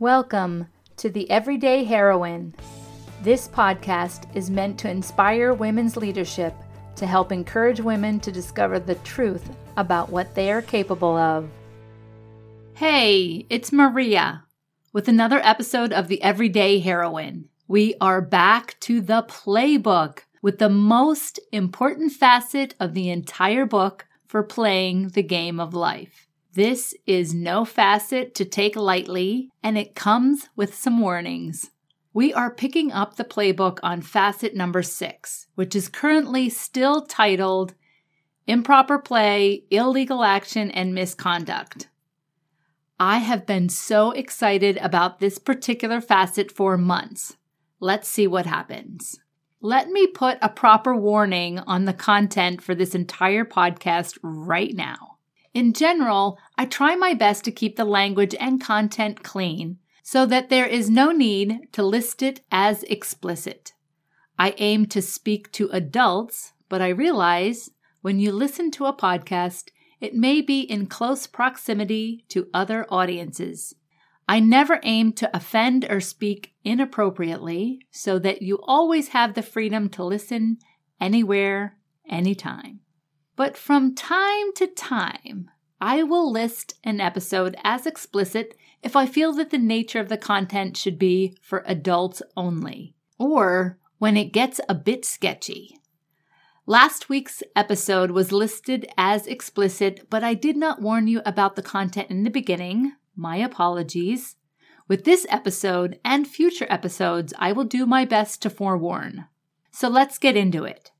Welcome to the Everyday Heroine. This podcast is meant to inspire women's leadership to help encourage women to discover the truth about what they are capable of. Hey, it's Maria with another episode of the Everyday Heroine. We are back to the playbook with the most important facet of the entire book for playing the game of life. This is no facet to take lightly, and it comes with some warnings. We are picking up the playbook on facet number six, which is currently still titled Improper Play, Illegal Action, and Misconduct. I have been so excited about this particular facet for months. Let's see what happens. Let me put a proper warning on the content for this entire podcast right now. In general, I try my best to keep the language and content clean so that there is no need to list it as explicit. I aim to speak to adults, but I realize when you listen to a podcast, it may be in close proximity to other audiences. I never aim to offend or speak inappropriately so that you always have the freedom to listen anywhere, anytime. But from time to time, I will list an episode as explicit if I feel that the nature of the content should be for adults only, or when it gets a bit sketchy. Last week's episode was listed as explicit, but I did not warn you about the content in the beginning. My apologies. With this episode and future episodes, I will do my best to forewarn. So let's get into it.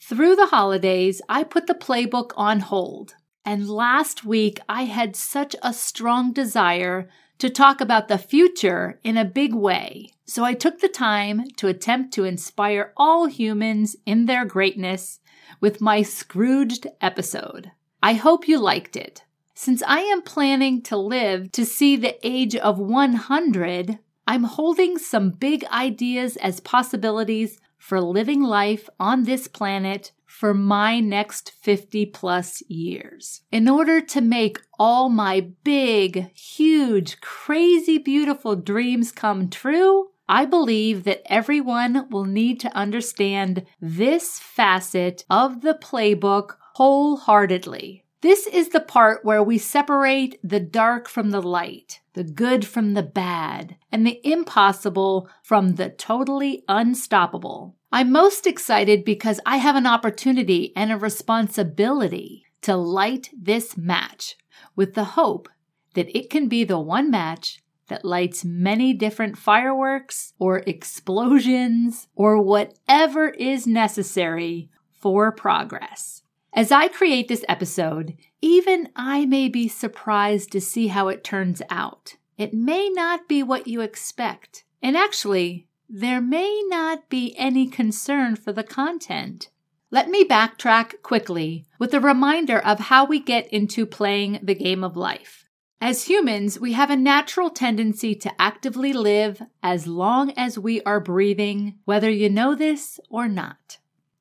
Through the holidays, I put the playbook on hold. And last week, I had such a strong desire to talk about the future in a big way. So I took the time to attempt to inspire all humans in their greatness with my Scrooged episode. I hope you liked it. Since I am planning to live to see the age of 100, I'm holding some big ideas as possibilities for living life on this planet for my next 50 plus years. In order to make all my big, huge, crazy, beautiful dreams come true, I believe that everyone will need to understand this facet of the playbook wholeheartedly. This is the part where we separate the dark from the light, the good from the bad, and the impossible from the totally unstoppable. I'm most excited because I have an opportunity and a responsibility to light this match with the hope that it can be the one match that lights many different fireworks or explosions or whatever is necessary for progress. As I create this episode, even I may be surprised to see how it turns out. It may not be what you expect. And actually, there may not be any concern for the content. Let me backtrack quickly with a reminder of how we get into playing the game of life. As humans, we have a natural tendency to actively live as long as we are breathing, whether you know this or not.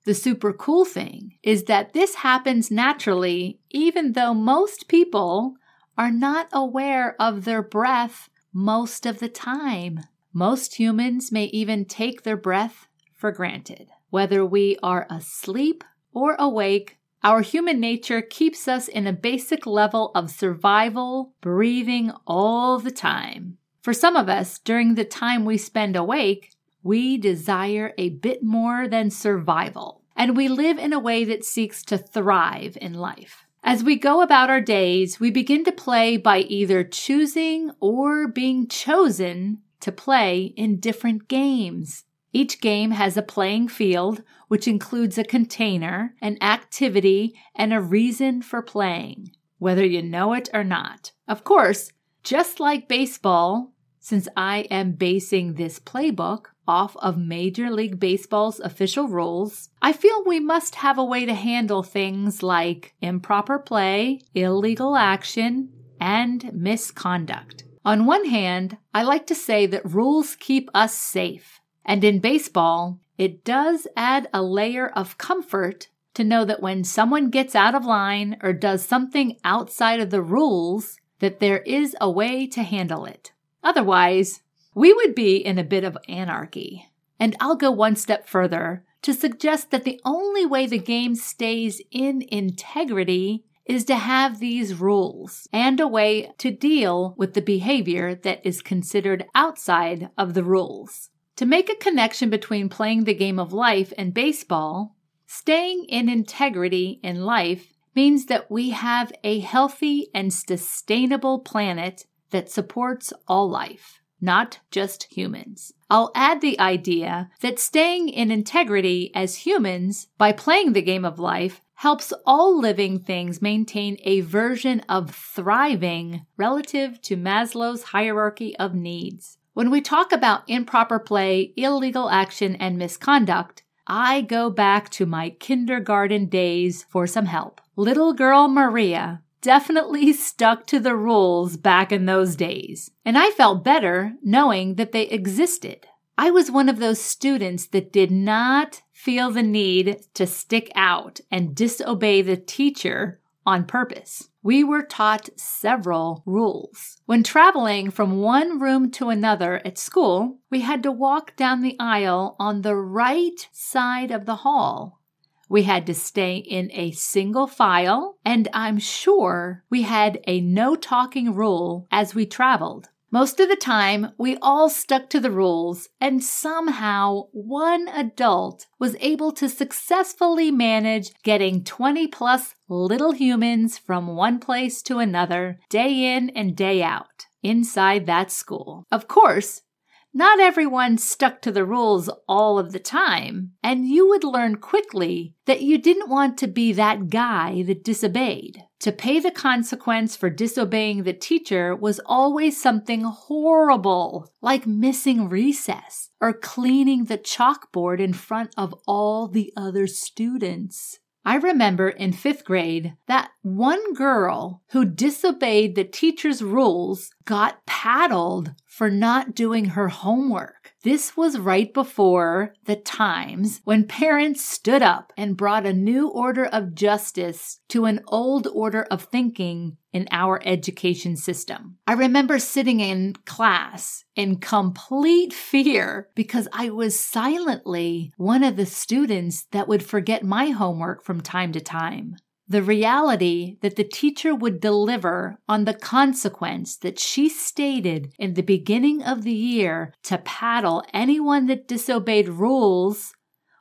The super cool thing is that this happens naturally, even though most people are not aware of their breath most of the time. Most humans may even take their breath for granted. Whether we are asleep or awake, our human nature keeps us in a basic level of survival, breathing all the time. For some of us, during the time we spend awake, we desire a bit more than survival and we live in a way that seeks to thrive in life. As we go about our days, we begin to play by either choosing or being chosen to play in different games. Each game has a playing field, which includes a container, an activity, and a reason for playing, whether you know it or not. Of course, just like baseball, since I am basing this playbook off of Major League Baseball's official rules, I feel we must have a way to handle things like improper play, illegal action, and misconduct. On one hand, I like to say that rules keep us safe. And in baseball, it does add a layer of comfort to know that when someone gets out of line or does something outside of the rules, that there is a way to handle it. Otherwise, we would be in a bit of anarchy. And I'll go one step further to suggest that the only way the game stays in integrity is to have these rules and a way to deal with the behavior that is considered outside of the rules. To make a connection between playing the game of life and baseball, staying in integrity in life means that we have a healthy and sustainable planet that supports all life, not just humans. I'll add the idea that staying in integrity as humans by playing the game of life helps all living things maintain a version of thriving relative to Maslow's hierarchy of needs. When we talk about improper play, illegal action, and misconduct, I go back to my kindergarten days for some help. Little girl Maria definitely stuck to the rules back in those days, and I felt better knowing that they existed. I was one of those students that did not feel the need to stick out and disobey the teacher on purpose. We were taught several rules. When traveling from one room to another at school, we had to walk down the aisle on the right side of the hall. We had to stay in a single file, and I'm sure we had a no talking rule as we traveled. Most of the time, we all stuck to the rules, and somehow one adult was able to successfully manage getting 20 plus little humans from one place to another, day in and day out, inside that school. Of course, not everyone stuck to the rules all of the time, and you would learn quickly that you didn't want to be that guy that disobeyed. To pay the consequence for disobeying the teacher was always something horrible, like missing recess or cleaning the chalkboard in front of all the other students. I remember in fifth grade that one girl who disobeyed the teacher's rules got paddled for not doing her homework. This was right before the times when parents stood up and brought a new order of justice to an old order of thinking in our education system. I remember sitting in class in complete fear because I was silently one of the students that would forget my homework from time to time the reality that the teacher would deliver on the consequence that she stated in the beginning of the year to paddle anyone that disobeyed rules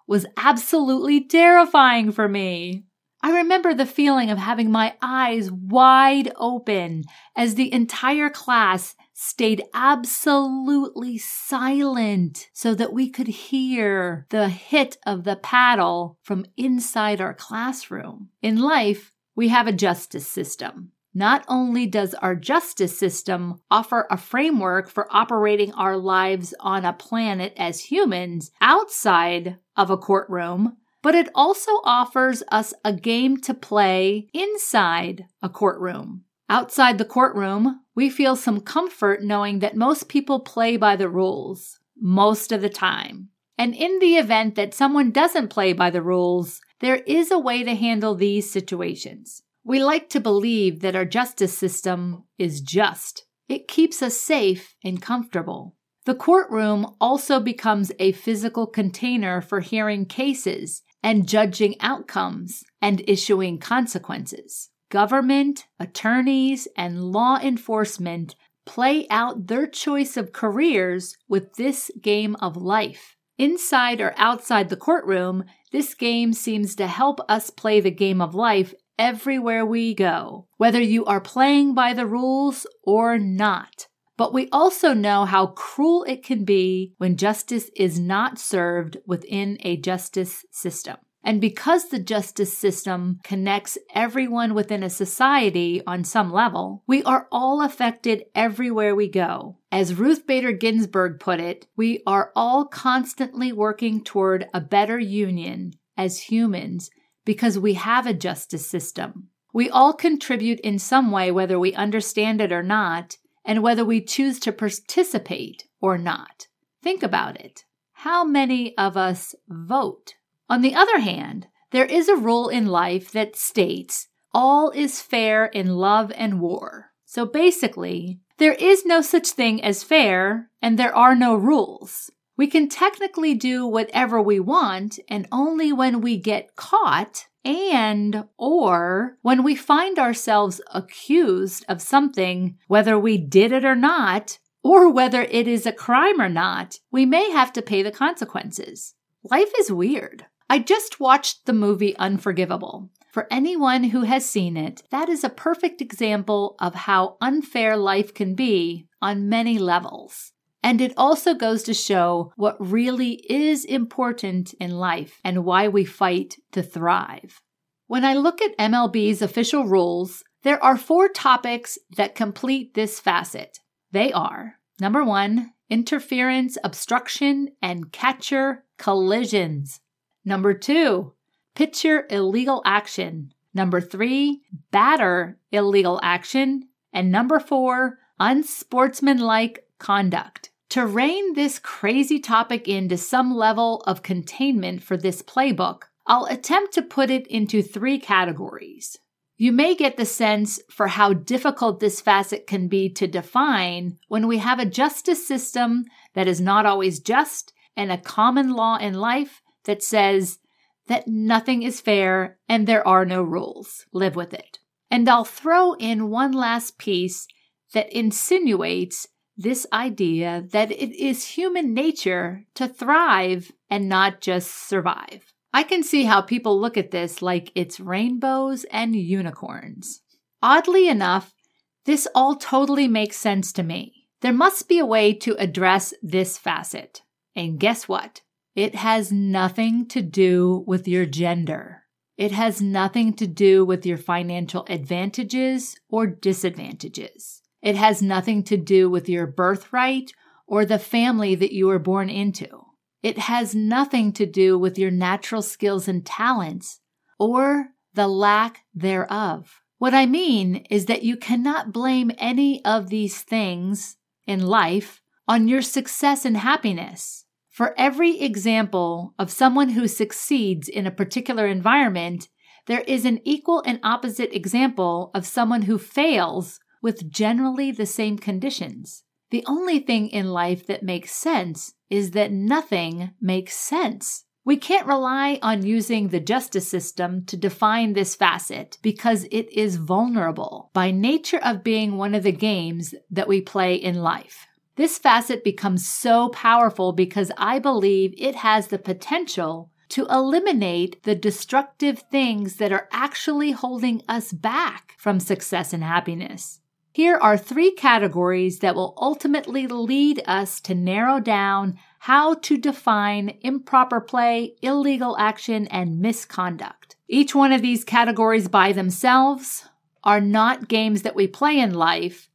was absolutely terrifying for me. I remember the feeling of having my eyes wide open as the entire class stayed absolutely silent so that we could hear the hit of the paddle from inside our classroom. In life, we have a justice system. Not only does our justice system offer a framework for operating our lives on a planet as humans outside of a courtroom, but it also offers us a game to play inside a courtroom. Outside the courtroom, we feel some comfort knowing that most people play by the rules most of the time. And in the event that someone doesn't play by the rules, there is a way to handle these situations. We like to believe that our justice system is just. It keeps us safe and comfortable. The courtroom also becomes a physical container for hearing cases and judging outcomes and issuing consequences. Government, attorneys, and law enforcement play out their choice of careers with this game of life. Inside or outside the courtroom, this game seems to help us play the game of life everywhere we go, whether you are playing by the rules or not. But we also know how cruel it can be when justice is not served within a justice system. And because the justice system connects everyone within a society on some level, we are all affected everywhere we go. As Ruth Bader Ginsburg put it, we are all constantly working toward a better union as humans because we have a justice system. We all contribute in some way, whether we understand it or not, and whether we choose to participate or not. Think about it. How many of us vote? On the other hand, there is a rule in life that states all is fair in love and war. So basically, There is no such thing as fair, and there are no rules. We can technically do whatever we want, and only when we get caught and or when we find ourselves accused of something, whether we did it or not, or whether it is a crime or not, we may have to pay the consequences. Life is weird. I just watched the movie Unforgivable. For anyone who has seen it, that is a perfect example of how unfair life can be on many levels. And it also goes to show what really is important in life and why we fight to thrive. When I look at MLB's official rules, there are four topics that complete this facet. They are number one, interference, obstruction, and catcher collisions. Number two, pitcher illegal action. Number three, batter illegal action. And number four, unsportsmanlike conduct. To rein this crazy topic into some level of containment for this playbook, I'll attempt to put it into three categories. You may get the sense for how difficult this facet can be to define when we have a justice system that is not always just and a common law in life that says that nothing is fair and there are no rules. Live with it. And I'll throw in one last piece that insinuates this idea that it is human nature to thrive and not just survive. I can see how people look at this like it's rainbows and unicorns. Oddly enough, this all totally makes sense to me. There must be a way to address this facet. And guess what? It has nothing to do with your gender. It has nothing to do with your financial advantages or disadvantages. It has nothing to do with your birthright or the family that you were born into. It has nothing to do with your natural skills and talents or the lack thereof. What I mean is that you cannot blame any of these things in life on your success and happiness. For every example of someone who succeeds in a particular environment, there is an equal and opposite example of someone who fails with generally the same conditions. The only thing in life that makes sense is that nothing makes sense. We can't rely on using the justice system to define this facet because it is vulnerable by nature of being one of the games that we play in life. This facet becomes so powerful because I believe it has the potential to eliminate the destructive things that are actually holding us back from success and happiness. Here are three categories that will ultimately lead us to narrow down how to define improper play, illegal action, and misconduct. Each one of these categories by themselves are not games that we play in life,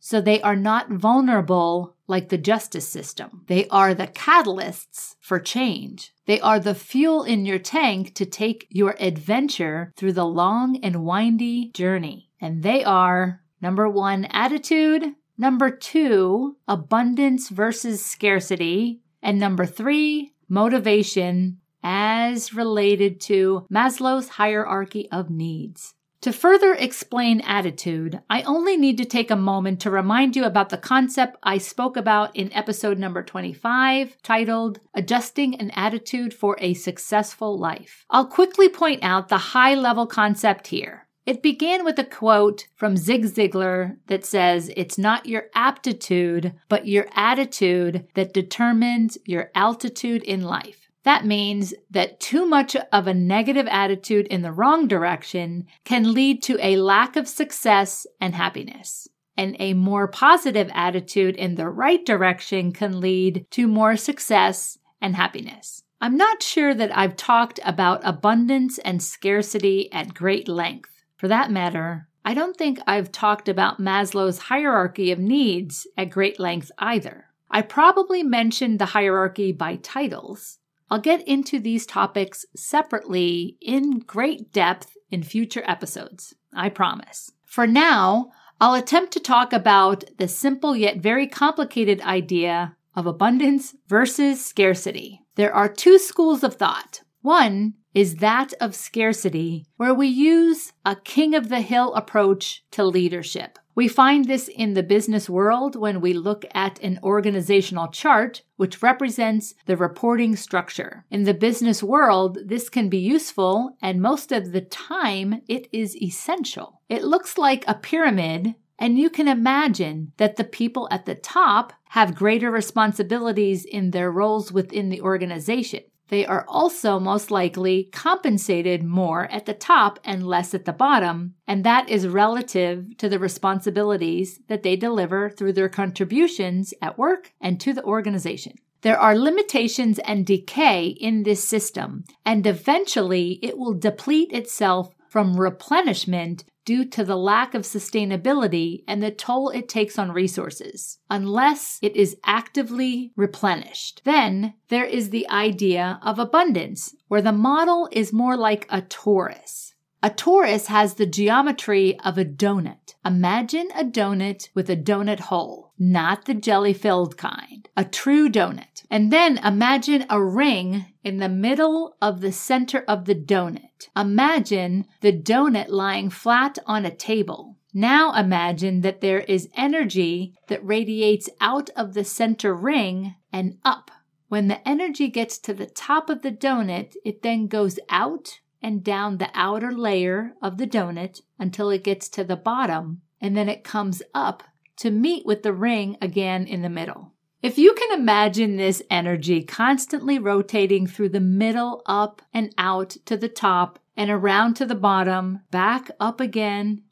so they are not vulnerable like the justice system. They are the catalysts for change. They are the fuel in your tank to take your adventure through the long and windy journey. And they are number one, attitude. Number two, abundance versus scarcity. And number three, motivation as related to Maslow's hierarchy of needs. To further explain attitude, I only need to take a moment to remind you about the concept I spoke about in episode number 25, titled Adjusting an Attitude for a Successful Life. I'll quickly point out the high level concept here. It began with a quote from Zig Ziglar that says, It's not your aptitude, but your attitude that determines your altitude in life. That means that too much of a negative attitude in the wrong direction can lead to a lack of success and happiness. And a more positive attitude in the right direction can lead to more success and happiness. I'm not sure that I've talked about abundance and scarcity at great length. For that matter, I don't think I've talked about Maslow's hierarchy of needs at great length either. I probably mentioned the hierarchy by titles, I'll get into these topics separately in great depth in future episodes. I promise. For now, I'll attempt to talk about the simple yet very complicated idea of abundance versus scarcity. There are two schools of thought. One is that of scarcity, where we use a king of the hill approach to leadership. We find this in the business world when we look at an organizational chart, which represents the reporting structure. In the business world, this can be useful, and most of the time, it is essential. It looks like a pyramid and you can imagine that the people at the top have greater responsibilities in their roles within the organization. They are also most likely compensated more at the top and less at the bottom, and that is relative to the responsibilities that they deliver through their contributions at work and to the organization. There are limitations and decay in this system, and eventually it will deplete itself from replenishment due to the lack of sustainability and the toll it takes on resources, unless it is actively replenished. Then there is the idea of abundance, where the model is more like a torus. A torus has the geometry of a donut. Imagine a donut with a donut hole, not the jelly filled kind, a true donut. And then imagine a ring in the middle of the center of the donut. Imagine the donut lying flat on a table. Now imagine that there is energy that radiates out of the center ring and up. When the energy gets to the top of the donut, it then goes out and down the outer layer of the donut until it gets to the bottom, and then it comes up to meet with the ring again in the middle. If you can imagine this energy constantly rotating through the middle, up and out to the top and around to the bottom, back up again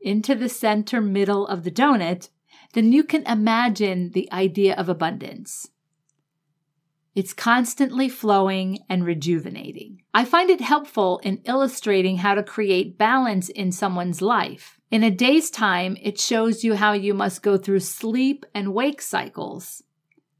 into the center middle of the donut, then you can imagine the idea of abundance. It's constantly flowing and rejuvenating. I find it helpful in illustrating how to create balance in someone's life. In a day's time, it shows you how you must go through sleep and wake cycles.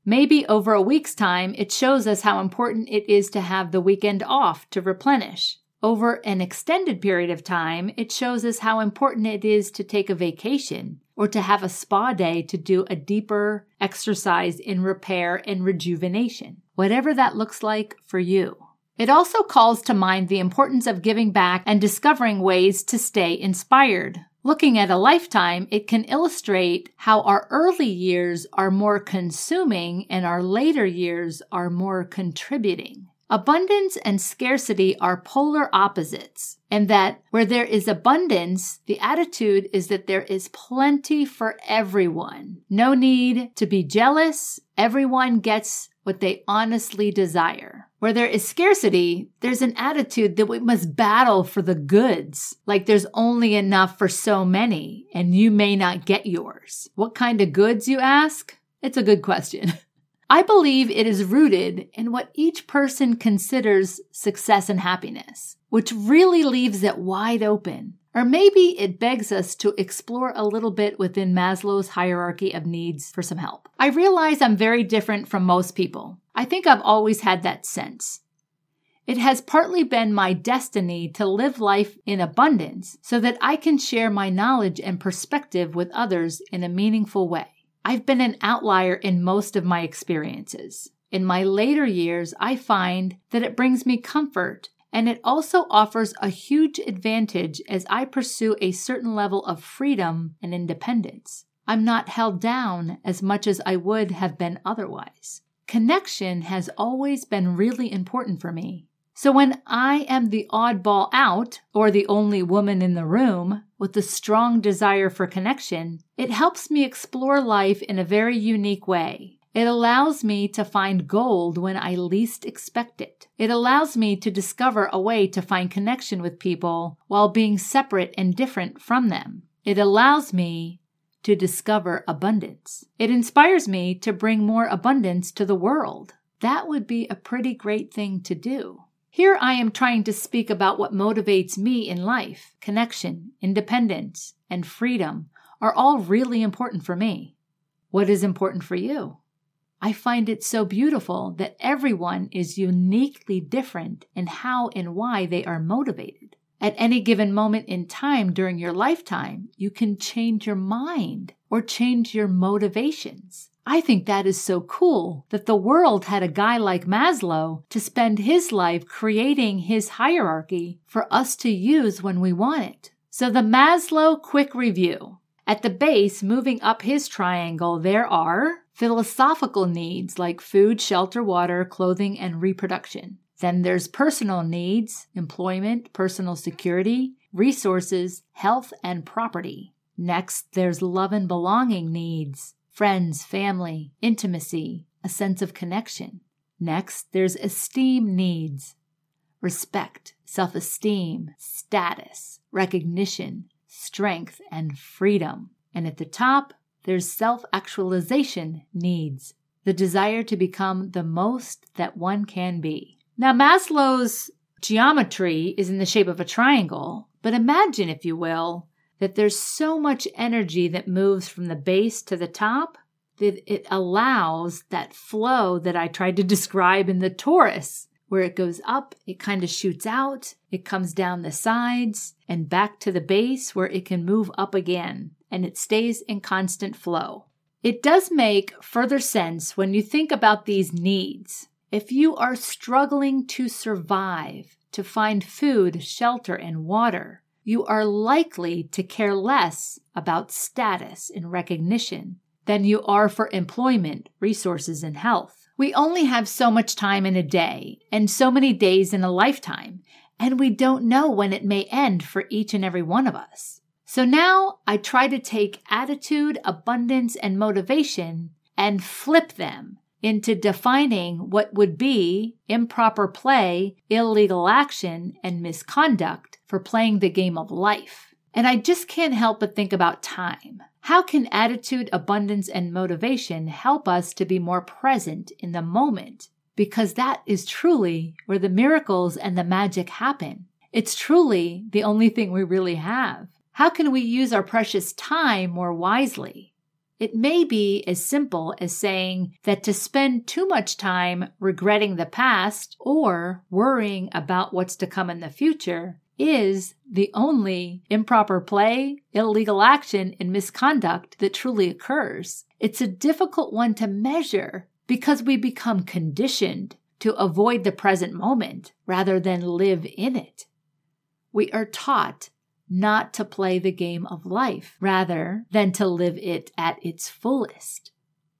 Maybe over a week's time, it shows us how important it is to have the weekend off to replenish. Over an extended period of time, it shows us how important it is to take a vacation or to have a spa day to do a deeper exercise in repair and rejuvenation, whatever that looks like for you. It also calls to mind the importance of giving back and discovering ways to stay inspired. Looking at a lifetime, it can illustrate how our early years are more consuming and our later years are more contributing. Abundance and scarcity are polar opposites, and that where there is abundance, the attitude is that there is plenty for everyone. No need to be jealous. Everyone gets what they honestly desire. Where there is scarcity, there's an attitude that we must battle for the goods, like there's only enough for so many, and you may not get yours. What kind of goods, you ask? It's a good question. I believe it is rooted in what each person considers success and happiness, which really leaves it wide open. Or maybe it begs us to explore a little bit within Maslow's hierarchy of needs for some help. I realize I'm very different from most people. I think I've always had that sense. It has partly been my destiny to live life in abundance so that I can share my knowledge and perspective with others in a meaningful way. I've been an outlier in most of my experiences. In my later years, I find that it brings me comfort and it also offers a huge advantage as I pursue a certain level of freedom and independence. I'm not held down as much as I would have been otherwise. Connection has always been really important for me. So when I am the oddball out or the only woman in the room with a strong desire for connection, it helps me explore life in a very unique way. It allows me to find gold when I least expect it. It allows me to discover a way to find connection with people while being separate and different from them. It allows me to discover abundance. It inspires me to bring more abundance to the world. That would be a pretty great thing to do. Here I am trying to speak about what motivates me in life. Connection, independence, and freedom are all really important for me. What is important for you? I find it so beautiful that everyone is uniquely different in how and why they are motivated. At any given moment in time during your lifetime, you can change your mind or change your motivations. I think that is so cool that the world had a guy like Maslow to spend his life creating his hierarchy for us to use when we want it. So, the Maslow quick review At the base, moving up his triangle, there are physiological needs like food, shelter, water, clothing, and reproduction. Then there's personal needs, employment, personal security, resources, health, and property. Next, there's love and belonging needs, friends, family, intimacy, a sense of connection. Next, there's esteem needs, respect, self esteem, status, recognition, strength, and freedom. And at the top, there's self actualization needs, the desire to become the most that one can be. Now, Maslow's geometry is in the shape of a triangle, but imagine, if you will, that there's so much energy that moves from the base to the top that it allows that flow that I tried to describe in the torus, where it goes up, it kind of shoots out, it comes down the sides and back to the base where it can move up again, and it stays in constant flow. It does make further sense when you think about these needs. If you are struggling to survive, to find food, shelter, and water, you are likely to care less about status and recognition than you are for employment, resources, and health. We only have so much time in a day and so many days in a lifetime, and we don't know when it may end for each and every one of us. So now I try to take attitude, abundance, and motivation and flip them into defining what would be improper play, illegal action, and misconduct for playing the game of life. And I just can't help but think about time. How can attitude, abundance, and motivation help us to be more present in the moment? Because that is truly where the miracles and the magic happen. It's truly the only thing we really have. How can we use our precious time more wisely? It may be as simple as saying that to spend too much time regretting the past or worrying about what's to come in the future is the only improper play, illegal action, and misconduct that truly occurs. It's a difficult one to measure because we become conditioned to avoid the present moment rather than live in it. We are taught not to play the game of life rather than to live it at its fullest.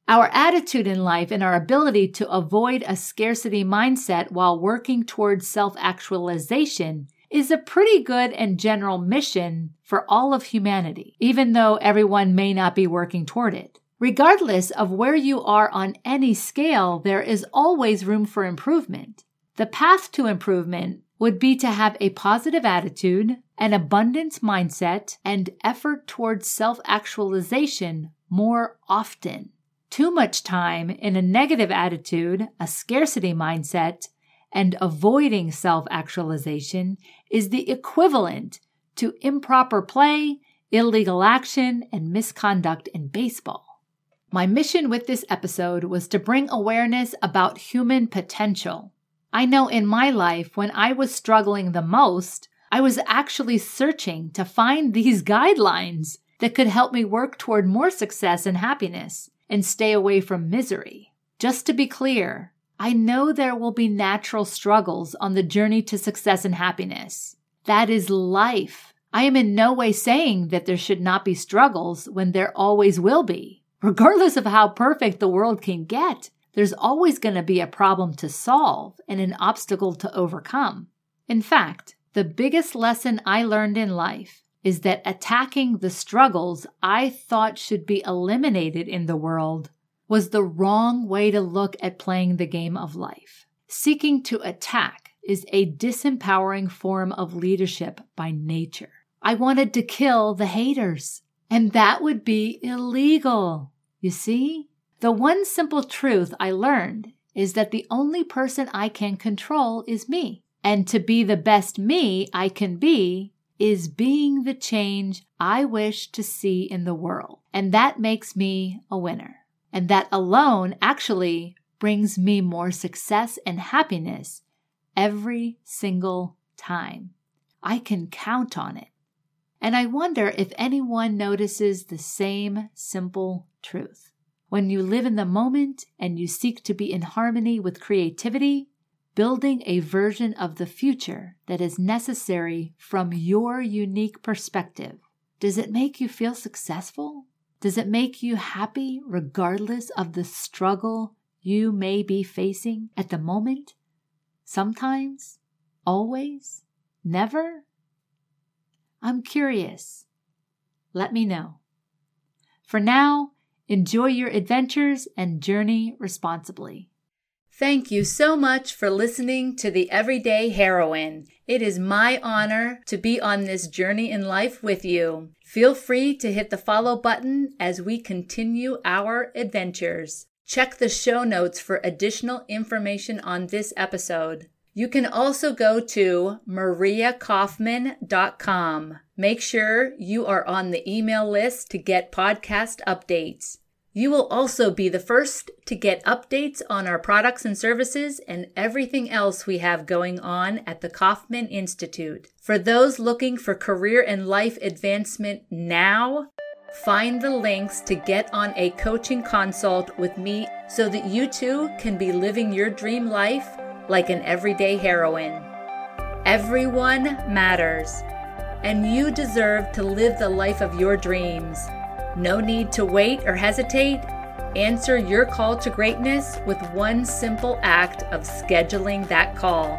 Our attitude in life and our ability to avoid a scarcity mindset while working towards self actualization is a pretty good and general mission for all of humanity, even though everyone may not be working toward it. Regardless of where you are on any scale, there is always room for improvement. The path to improvement would be to have a positive attitude, an abundance mindset, and effort towards self actualization more often. Too much time in a negative attitude, a scarcity mindset, and avoiding self actualization is the equivalent to improper play, illegal action, and misconduct in baseball. My mission with this episode was to bring awareness about human potential. I know in my life, when I was struggling the most, I was actually searching to find these guidelines that could help me work toward more success and happiness and stay away from misery. Just to be clear, I know there will be natural struggles on the journey to success and happiness. That is life. I am in no way saying that there should not be struggles when there always will be. Regardless of how perfect the world can get, there's always going to be a problem to solve and an obstacle to overcome. In fact, the biggest lesson I learned in life is that attacking the struggles I thought should be eliminated in the world was the wrong way to look at playing the game of life. Seeking to attack is a disempowering form of leadership by nature. I wanted to kill the haters, and that would be illegal. You see? The one simple truth I learned is that the only person I can control is me. And to be the best me I can be is being the change I wish to see in the world. And that makes me a winner. And that alone actually brings me more success and happiness every single time. I can count on it. And I wonder if anyone notices the same simple truth. When you live in the moment and you seek to be in harmony with creativity, building a version of the future that is necessary from your unique perspective, Does it make you feel successful? Does it make you happy regardless of the struggle you may be facing at the moment? Sometimes? Always? Never? I'm curious. Let me know. For now, enjoy your adventures and journey responsibly. Thank you so much for listening to the Everyday Heroine. It is my honor to be on this journey in life with you. Feel free to hit the follow button as we continue our adventures. Check the show notes for additional information on this episode. You can also go to mariakauffman.com. Make sure you are on the email list to get podcast updates. You will also be the first to get updates on our products and services and everything else we have going on at the Kauffman Institute. For those looking for career and life advancement now, find the links to get on a coaching consult with me so that you too can be living your dream life like an everyday heroine. Everyone matters, and you deserve to live the life of your dreams. No need to wait or hesitate. Answer your call to greatness with one simple act of scheduling that call.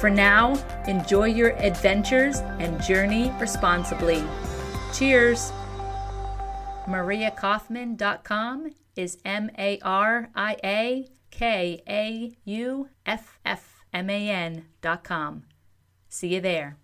For now, enjoy your adventures and journey responsibly. Cheers! MariaKauffman.com is M A R I A K A U F F M A N.com. See you there.